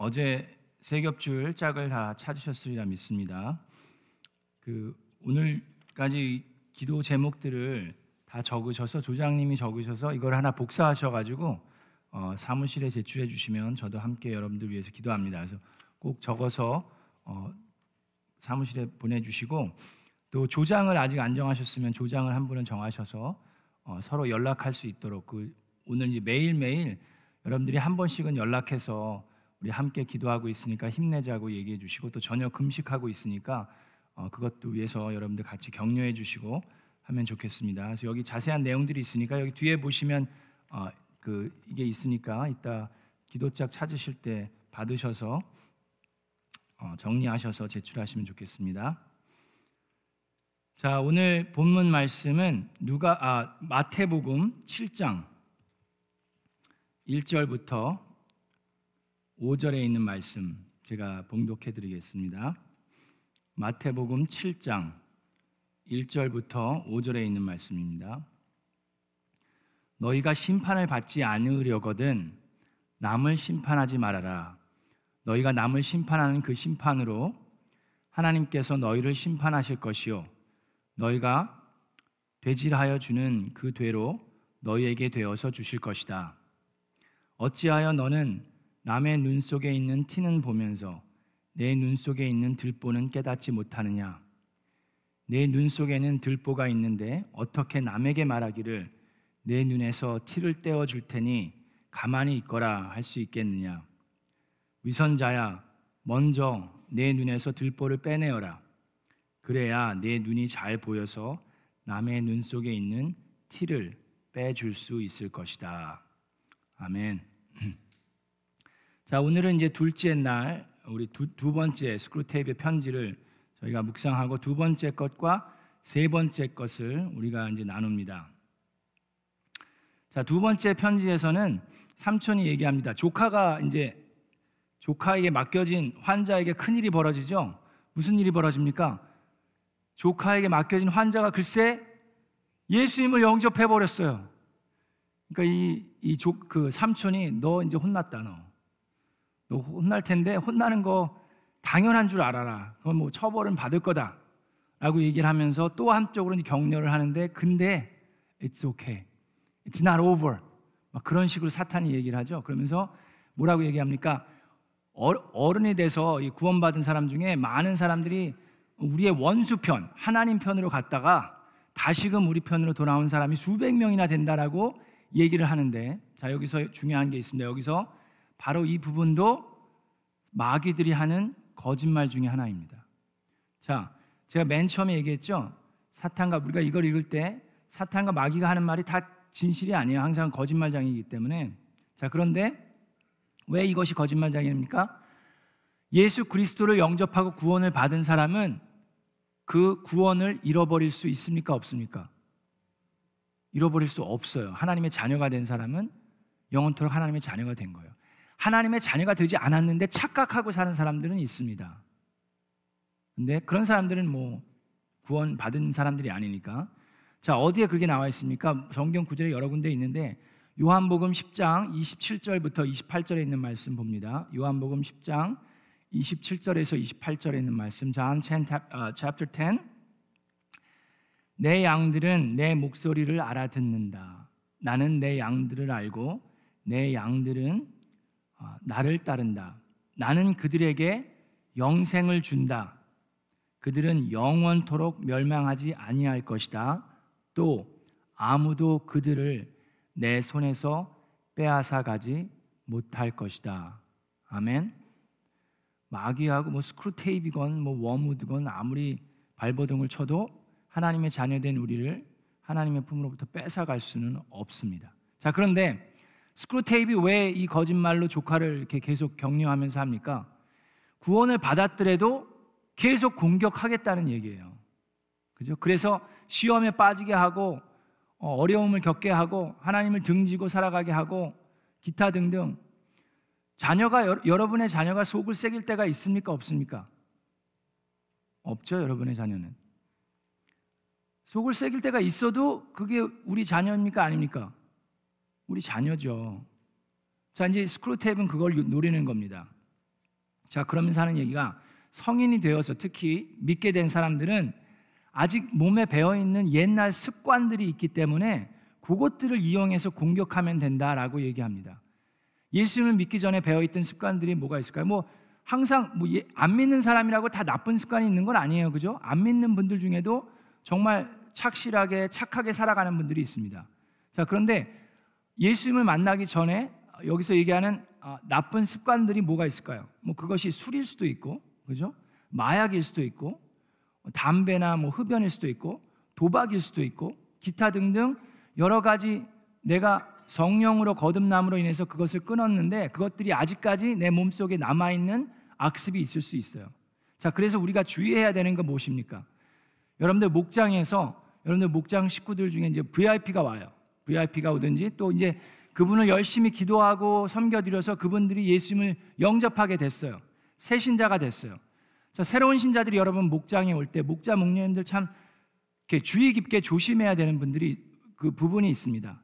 어제 세 겹줄 짝을 다 찾으셨으리라 믿습니다. 그 오늘까지 기도 제목들을 다 적으셔서 조장님이 적으셔서 이걸 하나 복사하셔 가지고 어, 사무실에 제출해 주시면 저도 함께 여러분들 위해서 기도합니다. 그래서 꼭 적어서 어, 사무실에 보내주시고 또 조장을 아직 안 정하셨으면 조장을 한 분은 정하셔서 어, 서로 연락할 수 있도록 그 오늘 매일 매일 여러분들이 한 번씩은 연락해서 우리 함께 기도하고 있으니까 힘내자고 얘기해 주시고 또 저녁 금식하고 있으니까 어, 그것도 위해서 여러분들 같이 격려해 주시고 하면 좋겠습니다. 그래서 여기 자세한 내용들이 있으니까 여기 뒤에 보시면 어, 그 이게 있으니까 이따 기도짝 찾으실 때 받으셔서 어, 정리하셔서 제출하시면 좋겠습니다. 자, 오늘 본문 말씀은 누가 아 마태복음 7장 1절부터 5절에 있는 말씀 제가 봉독해 드리겠습니다. 마태복음 7장 1절부터 5절에 있는 말씀입니다. 너희가 심판을 받지 않으려거든 남을 심판하지 말아라. 너희가 남을 심판하는 그 심판으로 하나님께서 너희를 심판하실 것이요 너희가 되질하여 주는 그 되로 너희에게 되어서 주실 것이다. 어찌하여 너는 남의 눈 속에 있는 티는 보면서 내 눈 속에 있는 들보는 깨닫지 못하느냐? 내 눈 속에는 들보가 있는데 어떻게 남에게 말하기를 내 눈에서 티를 떼어 줄 테니 가만히 있거라 할 수 있겠느냐? 위선자야, 먼저 내 눈에서 들보를 빼내어라. 그래야 내 눈이 잘 보여서 남의 눈 속에 있는 티를 빼줄 수 있을 것이다. 아멘. 자, 오늘은 이제 둘째 날 우리 두, 두 번째 스크루테이프 편지를 저희가 묵상하고 두 번째 것과 세 번째 것을 우리가 이제 나눕니다. 자, 두 번째 편지에서는 삼촌이 얘기합니다. 조카가 이제 조카에게 맡겨진 환자에게 큰 일이 벌어지죠. 무슨 일이 벌어집니까? 조카에게 맡겨진 환자가 글쎄 예수님을 영접해 버렸어요. 그러니까 이 이그 삼촌이 너 이제 혼났다 너. 너 혼날 텐데 혼나는 거 당연한 줄 알아라. 그건 뭐 처벌은 받을 거다. 라고 얘기를 하면서 또 한쪽으로는 격려를 하는데 근데 it's okay. It's not over. 막 그런 식으로 사탄이 얘기를 하죠. 그러면서 뭐라고 얘기합니까? 어른이 돼서 구원받은 사람 중에 많은 사람들이 우리의 원수 편, 하나님 편으로 갔다가 다시금 우리 편으로 돌아온 사람이 수백 명이나 된다라고 얘기를 하는데 자 여기서 중요한 게 있습니다. 여기서 바로 이 부분도 마귀들이 하는 거짓말 중에 하나입니다. 자, 제가 맨 처음에 얘기했죠. 사탄과 우리가 이걸 읽을 때 사탄과 마귀가 하는 말이 다 진실이 아니에요. 항상 거짓말장이기 때문에. 자, 그런데 왜 이것이 거짓말장입니까? 예수 그리스도를 영접하고 구원을 받은 사람은 그 구원을 잃어버릴 수 있습니까? 없습니까? 잃어버릴 수 없어요. 하나님의 자녀가 된 사람은 영원토록 하나님의 자녀가 된 거예요. 하나님의 자녀가 되지 않았는데 착각하고 사는 사람들은 있습니다. 근데 그런 사람들은 뭐 구원 받은 사람들이 아니니까. 자, 어디에 그게 나와 있습니까? 성경 구절에 여러 군데 있는데 요한복음 10장 27절부터 28절에 있는 말씀 봅니다. 요한복음 10장 27절에서 28절에 있는 말씀. John 10, uh, chapter 10. 내 양들은 내 목소리를 알아듣는다. 나는 내 양들을 알고 내 양들은 어, 나를 따른다. 나는 그들에게 영생을 준다. 그들은 영원토록 멸망하지 아니할 것이다. 또 아무도 그들을 내 손에서 빼앗아 가지 못할 것이다. 아멘. 마귀하고 뭐 스크루테이프건 뭐 워무드건 아무리 발버둥을 쳐도 하나님의 자녀된 우리를 하나님의 품으로부터 뺏어 갈 수는 없습니다. 자, 그런데 스크루테이프 왜 이 거짓말로 조카를 이렇게 계속 격려하면서 합니까? 구원을 받았더라도 계속 공격하겠다는 얘기예요. 그죠? 그래서 시험에 빠지게 하고 어, 어려움을 겪게 하고 하나님을 등지고 살아가게 하고 기타 등등 자녀가 여러분의 자녀가 속을 썩일 때가 있습니까 없습니까? 없죠 여러분의 자녀는 속을 썩일 때가 있어도 그게 우리 자녀입니까 아닙니까? 우리 자녀죠. 자 이제 스크루테이프는 그걸 노리는 겁니다. 자, 그러면서 하는 얘기가 성인이 되어서 특히 믿게 된 사람들은 아직 몸에 배어 있는 옛날 습관들이 있기 때문에 그것들을 이용해서 공격하면 된다라고 얘기합니다. 예수님을 믿기 전에 배어 있던 습관들이 뭐가 있을까요? 뭐 항상 뭐 안 믿는 사람이라고 다 나쁜 습관이 있는 건 아니에요. 그죠? 안 믿는 분들 중에도 정말 착실하게 착하게 살아가는 분들이 있습니다. 자, 그런데 예수님을 만나기 전에 여기서 얘기하는 아, 나쁜 습관들이 뭐가 있을까요? 뭐 그것이 술일 수도 있고, 그죠? 마약일 수도 있고, 담배나 뭐 흡연일 수도 있고, 도박일 수도 있고, 기타 등등 여러 가지 내가 성령으로 거듭남으로 인해서 그것을 끊었는데 그것들이 아직까지 내 몸속에 남아 있는 악습이 있을 수 있어요. 자, 그래서 우리가 주의해야 되는 건 무엇입니까? 여러분들 목장에서 여러분들 목장 식구들 중에 이제 VIP가 와요. VIP가 오든지 또 이제 그분을 열심히 기도하고 섬겨드려서 그분들이 예수님을 영접하게 됐어요. 새 신자가 됐어요. 자, 새로운 신자들이 여러분 목장에 올 때 목자 목녀님들 참 주의 깊게 조심해야 되는 분들이 그 부분이 있습니다.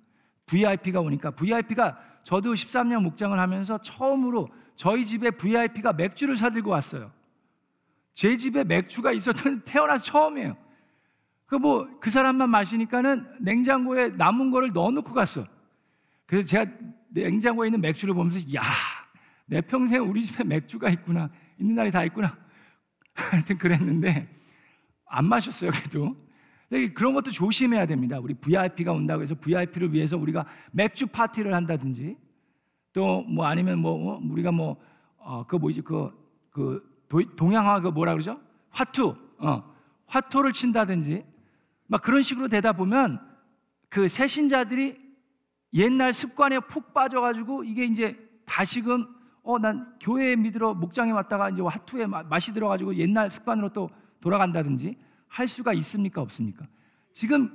VIP가 오니까 VIP가 저도 13년 목장을 하면서 처음으로 저희 집에 VIP가 맥주를 사들고 왔어요. 제 집에 맥주가 있었던 태어나서 처음이에요. 그 뭐그 그 사람만 마시니까는 냉장고에 남은 거를 넣어놓고 갔어. 그래서 제가 냉장고에 있는 맥주를 보면서 야, 내 평생 우리 집에 맥주가 있구나. 있는 날이 다 있구나. 하여튼 그랬는데 안 마셨어요. 그래도 그런 것도 조심해야 됩니다. 우리 VIP가 온다고 해서 VIP를 위해서 우리가 맥주 파티를 한다든지 또 뭐 아니면 뭐 어, 우리가 뭐 어, 그 뭐지 그, 그 동양화 그 뭐라 그러죠? 화투 어, 화투를 친다든지 막 그런 식으로 되다 보면 그 새신자들이 옛날 습관에 푹 빠져가지고 이게 이제 다시금 어 난 교회 믿으러 목장에 왔다가 이제 화투에 맛이 들어가지고 옛날 습관으로 또 돌아간다든지 할 수가 있습니까 없습니까? 지금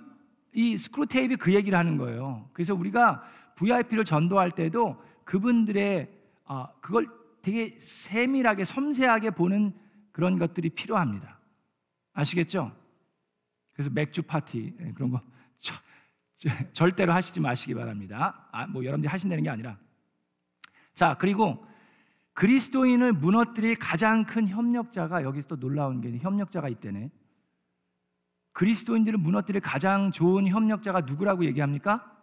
이 스크루테이프 그 얘기를 하는 거예요. 그래서 우리가 VIP를 전도할 때도 그분들의 아, 그걸 되게 세밀하게 섬세하게 보는 그런 것들이 필요합니다. 아시겠죠? 그래서 맥주 파티 예, 그런 거 저, 저, 절대로 하시지 마시기 바랍니다. 아, 뭐 여러분들이 하신다는 게 아니라 자 그리고 그리스도인을 무너뜨릴 가장 큰 협력자가 여기서 또 놀라운 게 협력자가 있대네. 그리스도인들을 무너뜨릴 가장 좋은 협력자가 누구라고 얘기합니까?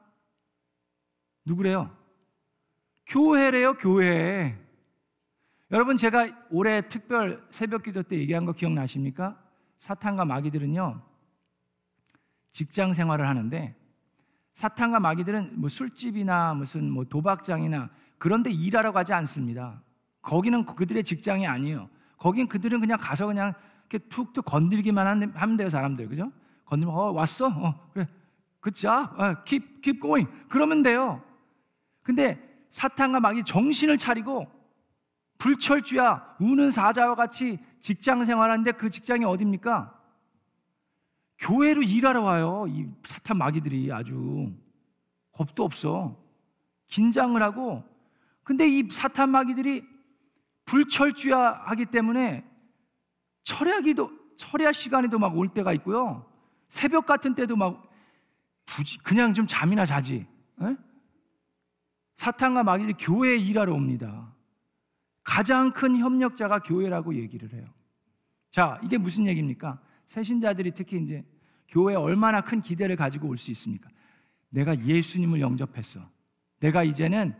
누구래요? 교회래요, 교회. 여러분 제가 올해 특별 새벽 기도 때 얘기한 거 기억나십니까? 사탄과 마귀들은요. 직장 생활을 하는데 사탄과 마귀들은 뭐 술집이나 무슨 뭐 도박장이나 그런데 일하러 가지 않습니다. 거기는 그들의 직장이 아니에요. 거긴 그들은 그냥 가서 그냥 이렇게 툭툭 건들기만 하면 돼요, 사람들. 그죠? 건들면, 어, 왔어? 어, 그래. 그자, 어, keep, keep going. 그러면 돼요. 근데 사탄과 마귀 정신을 차리고 불철주야, 우는 사자와 같이 직장 생활하는데 그 직장이 어딥니까? 교회로 일하러 와요. 이 사탄 마귀들이 아주 겁도 없어. 긴장을 하고 근데 이 사탄 마귀들이 불철주야 하기 때문에 철야기도 철야 시간에도 막 올 때가 있고요. 새벽 같은 때도 막 부지, 그냥 좀 잠이나 자지. 에? 사탄과 마귀들이 교회에 일하러 옵니다. 가장 큰 협력자가 교회라고 얘기를 해요. 자, 이게 무슨 얘기입니까? 새신자들이 특히 이제 교회에 얼마나 큰 기대를 가지고 올 수 있습니까? 내가 예수님을 영접했어. 내가 이제는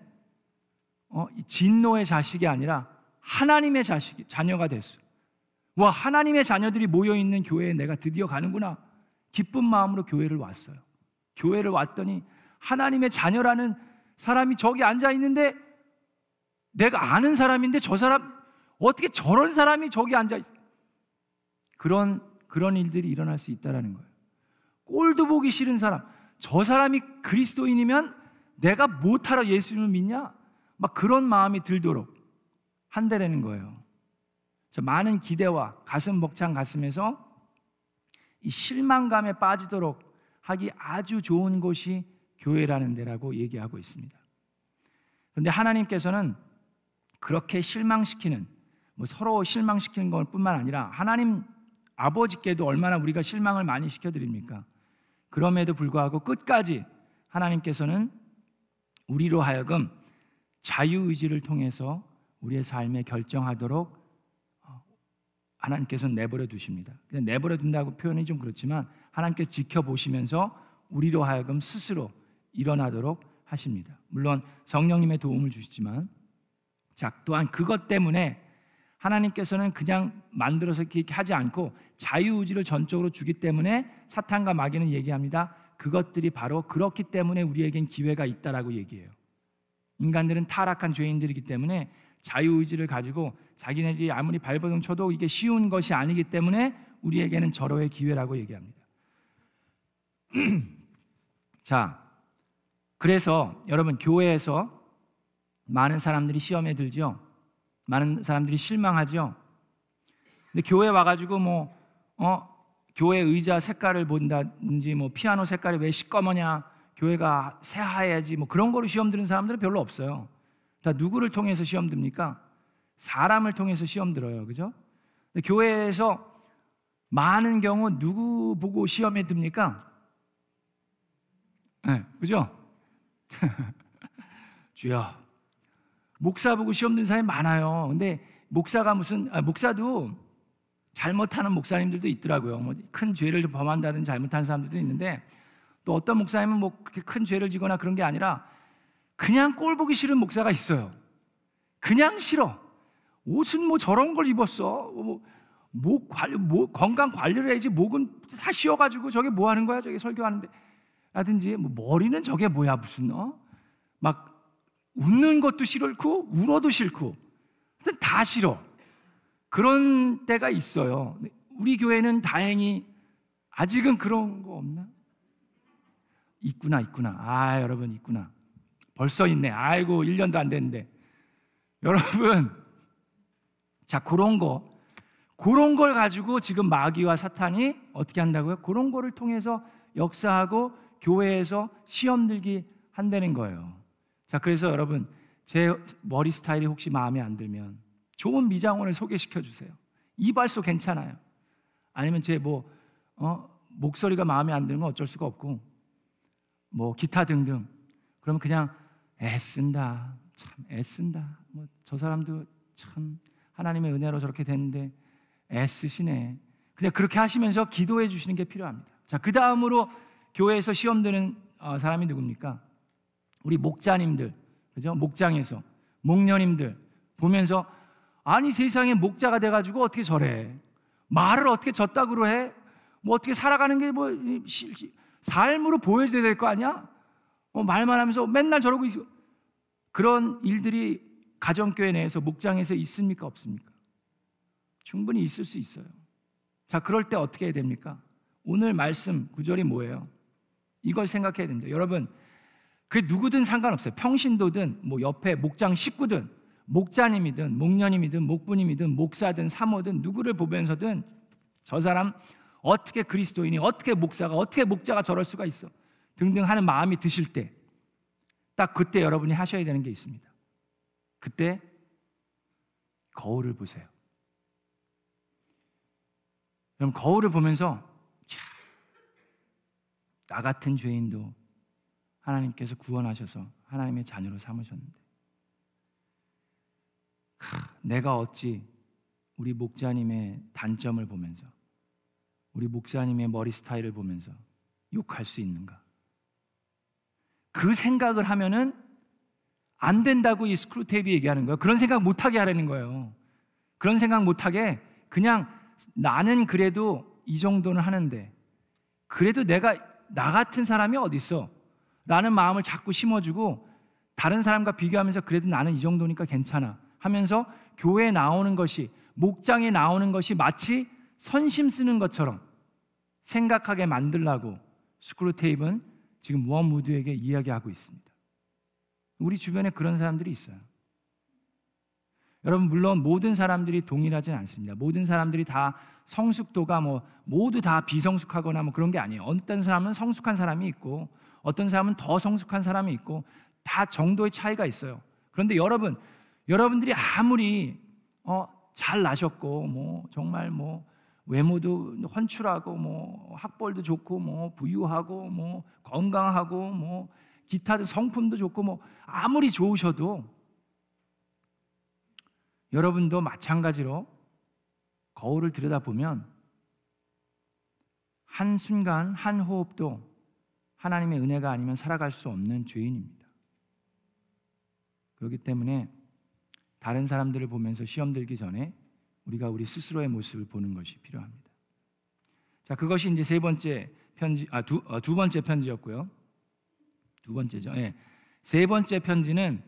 어, 진노의 자식이 아니라 하나님의 자식, 자녀가 됐어. 와, 하나님의 자녀들이 모여 있는 교회에 내가 드디어 가는구나. 기쁜 마음으로 교회를 왔어요. 교회를 왔더니 하나님의 자녀라는 사람이 저기 앉아 있는데 내가 아는 사람인데 저 사람 어떻게 저런 사람이 저기 앉아 있... 그런 그런 일들이 일어날 수 있다라는 거예요. 꼴도 보기 싫은 사람. 저 사람이 그리스도인이면 내가 못하러 예수님을 믿냐? 막 그런 마음이 들도록 한다라는 거예요. 많은 기대와 가슴 벅찬 가슴에서 이 실망감에 빠지도록 하기 아주 좋은 곳이 교회라는 데라고 얘기하고 있습니다. 그런데 하나님께서는 그렇게 실망시키는 뭐 서로 실망시키는 것뿐만 아니라 하나님 아버지께도 얼마나 우리가 실망을 많이 시켜드립니까? 그럼에도 불구하고 끝까지 하나님께서는 우리로 하여금 자유의지를 통해서 우리의 삶에 결정하도록 어, 하나님께서 내버려 두십니다. 내버려 둔다고 표현이 좀 그렇지만 하나님께서 지켜보시면서 우리로 하여금 스스로 일어나도록 하십니다. 물론 성령님의 도움을 주시지만 자 또한 그것 때문에 하나님께서는 그냥 만들어서 이렇게 하지 않고 자유의지를 전적으로 주기 때문에 사탄과 마귀는 얘기합니다. 그것들이 바로 그렇기 때문에 우리에겐 기회가 있다라고 얘기해요. 인간들은 타락한 죄인들이기 때문에 자유의지를 가지고 자기네들이 아무리 발버둥 쳐도 이게 쉬운 것이 아니기 때문에 우리에게는 절호의 기회라고 얘기합니다. 자, 그래서 여러분 교회에서 많은 사람들이 시험에 들죠. 많은 사람들이 실망하죠. 근데 교회 와가지고 뭐 어, 교회 의자 색깔을 본다든지 뭐 피아노 색깔이 왜 시꺼머냐, 교회가 새하야지 뭐 그런 거로 시험 드는 사람들은 별로 없어요. 다 누구를 통해서 시험 듭니까? 사람을 통해서 시험 들어요, 그죠? 교회에서 많은 경우 누구 보고 시험에 듭니까? 네, 그죠? 주여, 목사 보고 시험 드는 사람이 많아요. 근데 목사가 무슨 아, 목사도 잘못하는 목사님들도 있더라고요. 뭐 큰 죄를 범한다든 잘못하는 사람들도 있는데 또 어떤 목사님은 뭐 그렇게 큰 죄를 지거나 그런 게 아니라 그냥 꼴 보기 싫은 목사가 있어요. 그냥 싫어. 옷은 뭐 저런 걸 입었어. 뭐, 목 관리, 목, 건강 관리를 해야지 목은 다 씌워가지고 저게 뭐 하는 거야? 저게 설교하는데. 라든지 뭐 머리는 저게 뭐야 무슨 어? 막 웃는 것도 싫고 울어도 싫고 하여튼 다 싫어. 그런 때가 있어요. 우리 교회는 다행히 아직은 그런 거 없나? 있구나, 있구나. 아, 여러분 있구나. 벌써 있네. 아이고, 1년도 안 됐는데. 여러분, 자, 그런 거, 그런 걸 가지고 지금 마귀와 사탄이 어떻게 한다고요? 그런 거를 통해서 역사하고 교회에서 시험 들기 한다는 거예요. 자, 그래서 여러분 제 머리 스타일이 혹시 마음에 안 들면 좋은 미장원을 소개시켜 주세요. 이발소 괜찮아요. 아니면 제뭐 어, 목소리가 마음에 안 들면 어쩔 수가 없고 뭐 기타 등등. 그러면 그냥 애쓴다. 참 애쓴다. 뭐 저 사람도 참 하나님의 은혜로 저렇게 됐는데 애쓰시네. 그냥 그렇게 하시면서 기도해 주시는 게 필요합니다. 자, 그 다음으로 교회에서 시험 드는 어, 사람이 누굽니까? 우리 목자님들, 그죠? 목장에서 목녀님들 보면서 아니 세상에 목자가 돼가지고 어떻게 저래? 말을 어떻게 졌다그로 해? 뭐 어떻게 살아가는 게 뭐 삶으로 보여줘야 될 거 아니야? 어, 말만 하면서 맨날 저러고 있어. 그런 일들이 가정교회 내에서 목장에서 있습니까 없습니까? 충분히 있을 수 있어요. 자, 그럴 때 어떻게 해야 됩니까? 오늘 말씀 구절이 뭐예요? 이걸 생각해야 됩니다. 여러분, 그 누구든 상관없어요. 평신도든 뭐 옆에 목장 식구든 목자님이든 목녀님이든 목부님이든 목사든 사모든 누구를 보면서든 저 사람 어떻게 그리스도인이 어떻게 목사가 어떻게 목자가 저럴 수가 있어 등등 하는 마음이 드실 때 딱 그때 여러분이 하셔야 되는 게 있습니다. 그때 거울을 보세요. 그럼 거울을 보면서 나 같은 죄인도 하나님께서 구원하셔서 하나님의 자녀로 삼으셨는데 내가 어찌 우리 목자님의 단점을 보면서 우리 목사님의 머리 스타일을 보면서 욕할 수 있는가? 그 생각을 하면은 안 된다고 이 스크루테이프 얘기하는 거예요. 그런 생각 못 하게 하라는 거예요. 그런 생각 못 하게 그냥 나는 그래도 이 정도는 하는데 그래도 내가 나 같은 사람이 어디 있어? 라는 마음을 자꾸 심어주고 다른 사람과 비교하면서 그래도 나는 이 정도니까 괜찮아 하면서 교회에 나오는 것이 목장에 나오는 것이 마치 선심 쓰는 것처럼 생각하게 만들라고 스크루테이프는 지금 워무드에게 이야기하고 있습니다. 우리 주변에 그런 사람들이 있어요. 여러분 물론 모든 사람들이 동일하진 않습니다. 모든 사람들이 다 성숙도가 뭐 모두 다 비성숙하거나 뭐 그런 게 아니에요. 어떤 사람은 성숙한 사람이 있고 어떤 사람은 더 성숙한 사람이 있고 다 정도의 차이가 있어요. 그런데 여러분, 여러분들이 아무리 어, 잘 나셨고 뭐 정말 뭐 외모도 헌출하고 뭐 학벌도 좋고 뭐 부유하고 뭐 건강하고 뭐 기타도 성품도 좋고 뭐 아무리 좋으셔도 여러분도 마찬가지로 거울을 들여다보면 한 순간, 한 호흡도 하나님의 은혜가 아니면 살아갈 수 없는 죄인입니다. 그렇기 때문에 다른 사람들을 보면서 시험 들기 전에 우리가 우리 스스로의 모습을 보는 것이 필요합니다. 자, 그것이 이제 세 번째 편지, 아, 두, 어, 두 번째 편지였고요. 두 번째죠. 예. 세 번째 편지는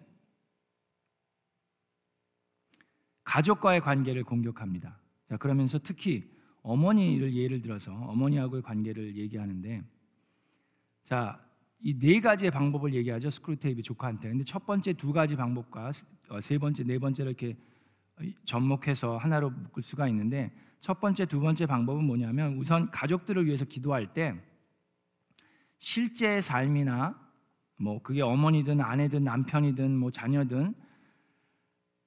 가족과의 관계를 공격합니다. 자, 그러면서 특히 어머니를 예를 들어서 어머니하고의 관계를 얘기하는데 자, 이 네 가지의 방법을 얘기하죠. 스크루테이프 조카한테. 근데 첫 번째 두 가지 방법과 어, 세 번째, 네 번째를 이렇게 접목해서 하나로 묶을 수가 있는데 첫 번째, 두 번째 방법은 뭐냐면 우선 가족들을 위해서 기도할 때 실제 삶이나 뭐 그게 어머니든 아내든 남편이든 뭐 자녀든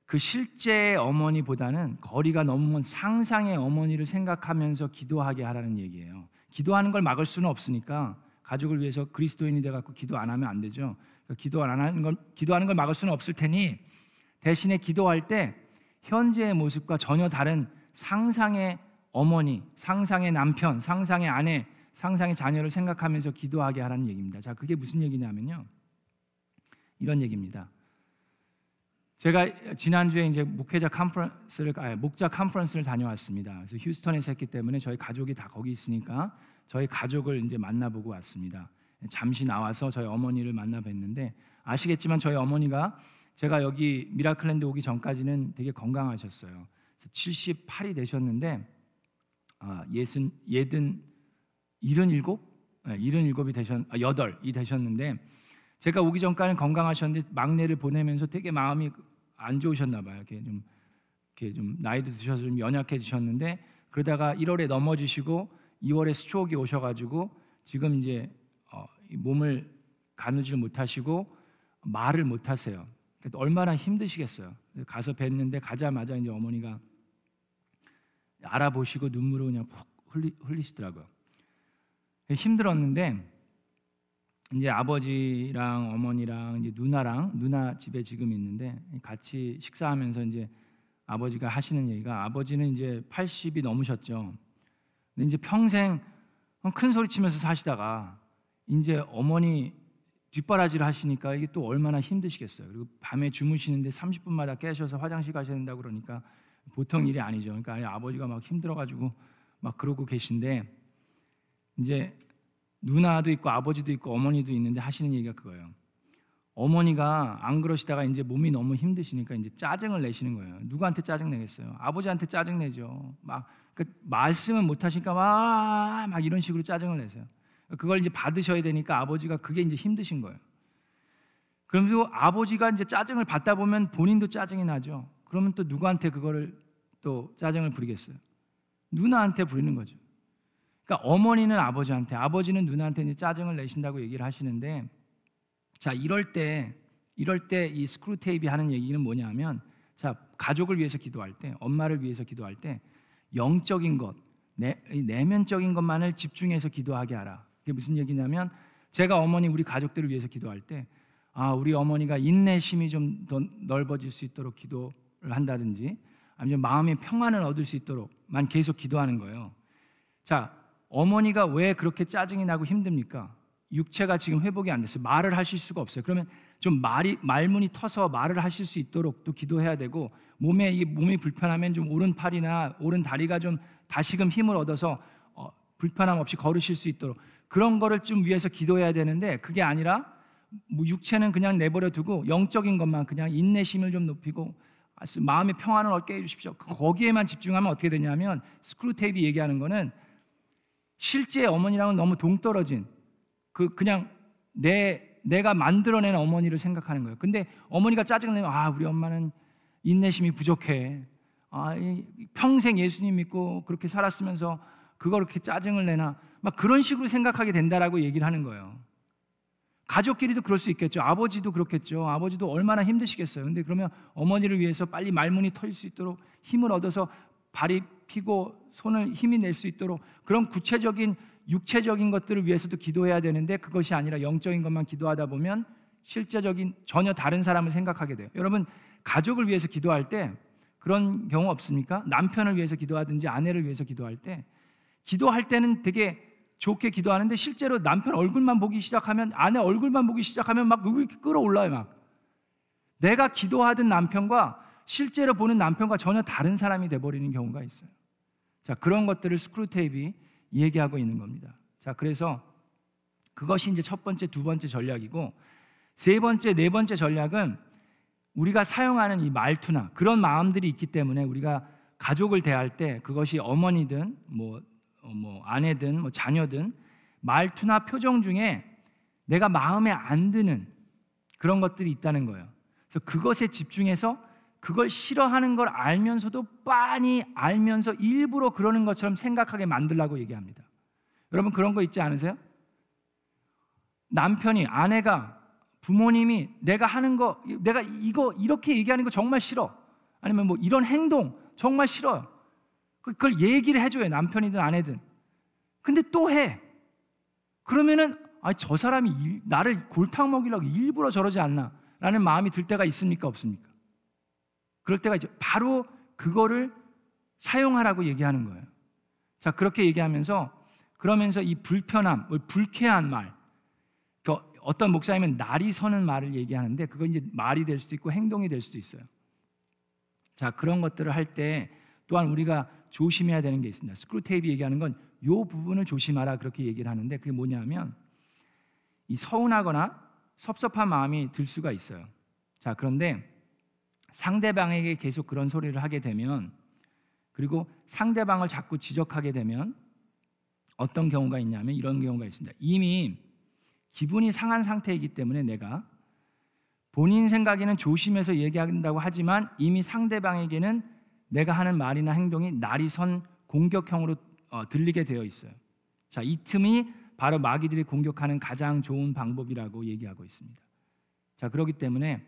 그 실제 어머니보다는 거리가 너무 먼 상상의 어머니를 생각하면서 기도하게 하라는 얘기예요. 기도하는 걸 막을 수는 없으니까 가족을 위해서 그리스도인이 돼 갖고 기도 안 하면 안 되죠. 그러니까 기도 안 하는 걸 기도하는 걸 막을 수는 없을 테니 대신에 기도할 때 현재의 모습과 전혀 다른 상상의 어머니, 상상의 남편, 상상의 아내, 상상의 자녀를 생각하면서 기도하게 하라는 얘기입니다. 자, 그게 무슨 얘기냐면요. 이런 얘기입니다. 제가 지난주에 이제 목회자 컨퍼런스를 아니, 목자 컨퍼런스를 다녀왔습니다. 그래서 휴스턴에서 했기 때문에 저희 가족이 다 거기 있으니까 저희 가족을 이제 만나보고 왔습니다. 잠시 나와서 저희 어머니를 만나 뵀는데 아시겠지만 저희 어머니가 제가 여기 미라클랜드 오기 전까지는 되게 건강하셨어요. 78이 되셨는데 아, 예순 여든 77? 네, 77이 되셨 아, 8이 되셨는데 제가 오기 전까지는 건강하셨는데 막내를 보내면서 되게 마음이 안 좋으셨나 봐요. 이렇게 좀 이렇게 좀 나이도 드셔서 좀 연약해지셨는데 그러다가 1월에 넘어지시고 2월에 스트로크가 오셔가지고 지금 이제 어, 몸을 가누질 못하시고 말을 못하세요. 얼마나 힘드시겠어요. 가서 뵀는데 가자마자 이제 어머니가 알아보시고 눈물을 그냥 푹 흘리, 흘리시더라고요. 힘들었는데 이제 아버지랑 어머니랑 이제 누나랑 누나 집에 지금 있는데 같이 식사하면서 이제 아버지가 하시는 얘기가 아버지는 이제 80이 넘으셨죠. 이제 평생 큰 소리 치면서 사시다가 이제 어머니 뒷바라지를 하시니까 이게 또 얼마나 힘드시겠어요. 그리고 밤에 주무시는데 30분마다 깨셔서 화장실 가셔야 된다 그러니까 보통 일이 아니죠. 그러니까 아버지가 막 힘들어가지고 막 그러고 계신데 이제 누나도 있고 아버지도 있고 어머니도 있는데 하시는 얘기가 그거예요. 어머니가 안 그러시다가 이제 몸이 너무 힘드시니까 이제 짜증을 내시는 거예요. 누구한테 짜증 내겠어요? 아버지한테 짜증 내죠. 막 그 말씀을 못 하시니까 막, 막 이런 식으로 짜증을 내세요. 그걸 이제 받으셔야 되니까 아버지가 그게 이제 힘드신 거예요. 그러면서 아버지가 이제 짜증을 받다 보면 본인도 짜증이 나죠. 그러면 또 누구한테 그거를 또 짜증을 부리겠어요? 누나한테 부리는 거죠. 그러니까 어머니는 아버지한테, 아버지는 누나한테 이제 짜증을 내신다고 얘기를 하시는데, 자 이럴 때 이럴 때 이 스크루테이프 하는 얘기는 뭐냐면, 자 가족을 위해서 기도할 때, 엄마를 위해서 기도할 때 영적인 것, 내, 내면적인 것만을 집중해서 기도하게 하라. 그게 무슨 얘기냐면, 제가 어머니 우리 가족들을 위해서 기도할 때, 아 우리 어머니가 인내심이 좀 더 넓어질 수 있도록 기도를 한다든지, 아니면 마음의 평안을 얻을 수 있도록만 계속 기도하는 거예요. 자, 어머니가 왜 그렇게 짜증이 나고 힘듭니까? 육체가 지금 회복이 안 됐어요. 말을 하실 수가 없어요. 그러면 좀 말이 말문이 터서 말을 하실 수 있도록 또 기도해야 되고 몸에 이 몸이 불편하면 좀 오른팔이나 오른 다리가 좀 다시금 힘을 얻어서 어, 불편함 없이 걸으실 수 있도록 그런 거를 좀 위해서 기도해야 되는데 그게 아니라 뭐 육체는 그냥 내버려 두고 영적인 것만 그냥 인내심을 좀 높이고 마음의 평안을 얻게 해 주십시오. 거기에만 집중하면 어떻게 되냐면 스크루테이프 얘기하는 거는 실제 어머니랑은 너무 동떨어진 그 그냥 내 내가 만들어낸 어머니를 생각하는 거예요. 근데 어머니가 짜증내면 아 우리 엄마는 인내심이 부족해. 아 평생 예수님 믿고 그렇게 살았으면서 그걸 이렇게 짜증을 내나 막 그런 식으로 생각하게 된다라고 얘기를 하는 거예요. 가족끼리도 그럴 수 있겠죠. 아버지도 그렇겠죠. 아버지도 얼마나 힘드시겠어요. 근데 그러면 어머니를 위해서 빨리 말문이 터질 수 있도록 힘을 얻어서 발이 피고 손을 힘이 낼 수 있도록 그런 구체적인 육체적인 것들을 위해서도 기도해야 되는데 그것이 아니라 영적인 것만 기도하다 보면 실제적인 전혀 다른 사람을 생각하게 돼요. 여러분 가족을 위해서 기도할 때 그런 경우 없습니까? 남편을 위해서 기도하든지 아내를 위해서 기도할 때 기도할 때는 되게 좋게 기도하는데 실제로 남편 얼굴만 보기 시작하면 아내 얼굴만 보기 시작하면 막 이렇게 끌어올라요 막. 내가 기도하던 남편과 실제로 보는 남편과 전혀 다른 사람이 돼 버리는 경우가 있어요. 자, 그런 것들을 스크루테이프 얘기하고 있는 겁니다. 자, 그래서 그것이 이제 첫 번째, 두 번째 전략이고 세 번째, 네 번째 전략은 우리가 사용하는 이 말투나 그런 마음들이 있기 때문에 우리가 가족을 대할 때 그것이 어머니든 뭐, 어, 뭐 아내든 뭐 자녀든 말투나 표정 중에 내가 마음에 안 드는 그런 것들이 있다는 거예요. 그래서 그것에 집중해서 그걸 싫어하는 걸 알면서도 빤히 알면서 일부러 그러는 것처럼 생각하게 만들라고 얘기합니다. 여러분 그런 거 있지 않으세요? 남편이 아내가 부모님이 내가 하는 거 내가 이거 이렇게 얘기하는 거 정말 싫어. 아니면 뭐 이런 행동 정말 싫어요. 그, 그걸 얘기를 해줘요 남편이든 아내든. 근데 또 해. 그러면은 아 저 사람이 일, 나를 골탕 먹이려고 일부러 저러지 않나라는 마음이 들 때가 있습니까 없습니까? 그럴 때가 이제 바로 그거를 사용하라고 얘기하는 거예요. 자 그렇게 얘기하면서 그러면서 이 불편함, 불쾌한 말, 그 어떤 목사님은 날이 서는 말을 얘기하는데 그건 이제 말이 될 수도 있고 행동이 될 수도 있어요. 자 그런 것들을 할 때 또한 우리가 조심해야 되는 게 있습니다. 스크루테이프 얘기하는 건 이 부분을 조심하라 그렇게 얘기를 하는데 그게 뭐냐면 이 서운하거나 섭섭한 마음이 들 수가 있어요. 자 그런데 상대방에게 계속 그런 소리를 하게 되면 그리고 상대방을 자꾸 지적하게 되면 어떤 경우가 있냐면 이런 경우가 있습니다. 이미 기분이 상한 상태이기 때문에 내가 본인 생각에는 조심해서 얘기한다고 하지만 이미 상대방에게는 내가 하는 말이나 행동이 날이 선 공격형으로 어, 들리게 되어 있어요. 자, 이 틈이 바로 마귀들이 공격하는 가장 좋은 방법이라고 얘기하고 있습니다. 자, 그렇기 때문에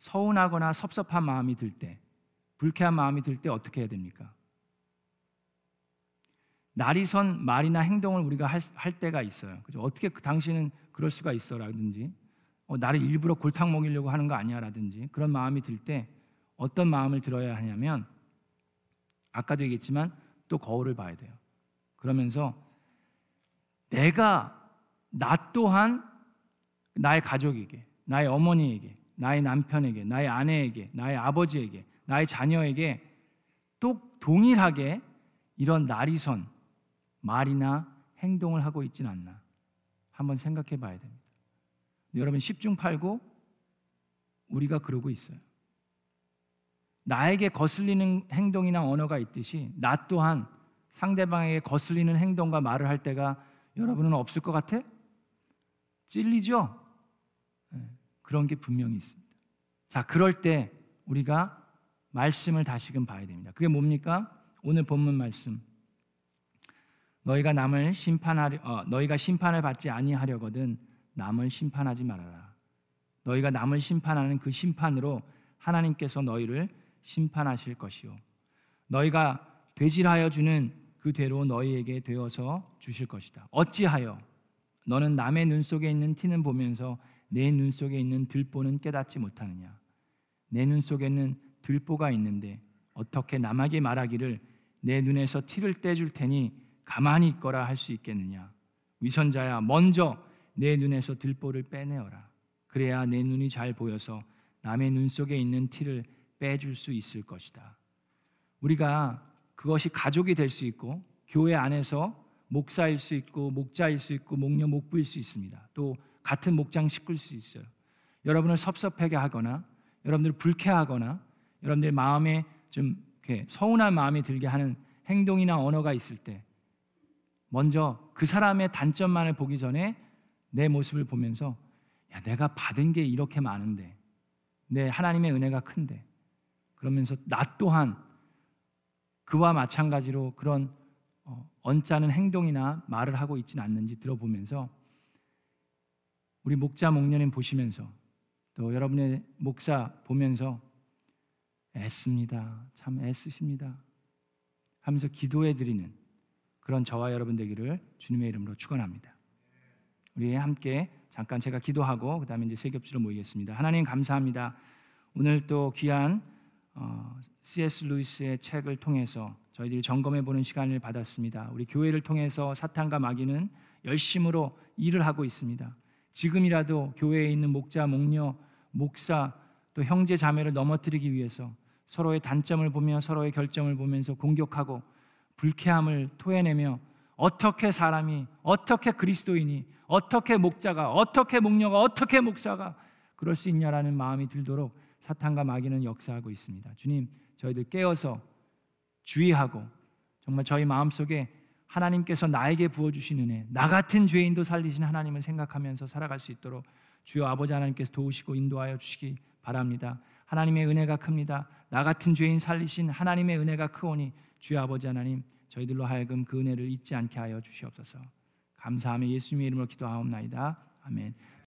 서운하거나 섭섭한 마음이 들 때, 불쾌한 마음이 들 때 어떻게 해야 됩니까? 날이 선 말이나 행동을 우리가 할, 할 때가 있어요. 그죠? 어떻게 그 당신은 그럴 수가 있어라든지 어, 나를 일부러 골탕 먹이려고 하는 거 아니야라든지 그런 마음이 들 때 어떤 마음을 들어야 하냐면 아까도 얘기했지만 또 거울을 봐야 돼요. 그러면서 내가 나 또한 나의 가족에게, 나의 어머니에게, 나의 남편에게, 나의 아내에게, 나의 아버지에게, 나의 자녀에게 또 동일하게 이런 날이선 말이나 행동을 하고 있진 않나 한번 생각해 봐야 됩니다. 여러분 10중 8구 우리가 그러고 있어요. 나에게 거슬리는 행동이나 언어가 있듯이 나 또한 상대방에게 거슬리는 행동과 말을 할 때가 여러분은 없을 것 같아? 찔리죠? 네, 그런 게 분명히 있습니다. 자, 그럴 때 우리가 말씀을 다시금 봐야 됩니다. 그게 뭡니까? 오늘 본문 말씀. 너희가 남을 심판하려 어, 너희가 심판을 받지 아니하려거든 남을 심판하지 말아라. 너희가 남을 심판하는 그 심판으로 하나님께서 너희를 심판하실 것이요. 너희가 되질하여 주는 그 대로 너희에게 되어서 주실 것이다. 어찌하여 너는 남의 눈 속에 있는 티는 보면서 내 눈 속에 있는 들보는 깨닫지 못하느냐? 내 눈 속에는 들보가 있는데 어떻게 남에게 말하기를 내 눈에서 티를 떼줄 테니 가만히 있거라 할 수 있겠느냐? 위선자야 먼저 내 눈에서 들보를 빼내어라. 그래야 내 눈이 잘 보여서 남의 눈 속에 있는 티를 빼줄 수 있을 것이다. 우리가 그것이 가족이 될 수 있고 교회 안에서 목사일 수 있고 목자일 수 있고 목녀 목부일 수 있습니다. 또 같은 목장 식구일 수 있어요. 여러분을 섭섭하게 하거나 여러분들 불쾌하거나 여러분들 마음에 좀 서운한 마음이 들게 하는 행동이나 언어가 있을 때 먼저 그 사람의 단점만을 보기 전에 내 모습을 보면서 야 내가 받은 게 이렇게 많은데 내 하나님의 은혜가 큰데 그러면서 나 또한 그와 마찬가지로 그런 어, 언짢은 행동이나 말을 하고 있지는 않는지 들어보면서 우리 목자 목련님 보시면서 또 여러분의 목사 보면서 애씁니다. 참 애쓰십니다. 하면서 기도해 드리는 그런 저와 여러분 되기를 주님의 이름으로 축원합니다. 우리 함께 잠깐 제가 기도하고 그다음에 이제 세 겹치로 모이겠습니다. 하나님 감사합니다. 오늘 또 귀한 어, C.S. 루이스의 책을 통해서 저희들이 점검해 보는 시간을 받았습니다. 우리 교회를 통해서 사탄과 마귀는 열심으로 일을 하고 있습니다. 지금이라도 교회에 있는 목자, 목녀, 목사 또 형제 자매를 넘어뜨리기 위해서 서로의 단점을 보며 서로의 결점을 보면서 공격하고 불쾌함을 토해내며 어떻게 사람이 어떻게 그리스도인이 어떻게 목자가 어떻게 목녀가 어떻게 목사가 그럴 수 있냐라는 마음이 들도록 사탄과 마귀는 역사하고 있습니다. 주님, 저희들 깨어서 주의하고 정말 저희 마음속에 하나님께서 나에게 부어 주신 은혜, 나 같은 죄인도 살리신 하나님을 생각하면서 살아갈 수 있도록 주여 아버지 하나님께서 도우시고 인도하여 주시기 바랍니다. 하나님의 은혜가 큽니다. 나 같은 죄인 살리신 하나님의 은혜가 크오니 주여 아버지 하나님 저희들로 하여금 그 은혜를 잊지 않게 하여 주시옵소서. 감사하며 예수님의 이름으로 기도하옵나이다. 아멘.